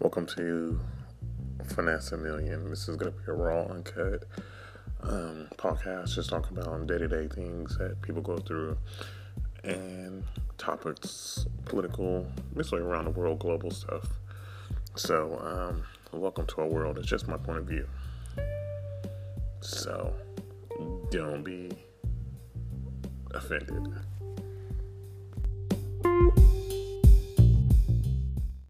Welcome to Finesse a Million. This is going to be a raw, uncut um, podcast, just talking about day to day things that people go through and topics, political, basically around the world, global stuff. So, um, welcome to our world. It's just my point of view. So, don't be offended.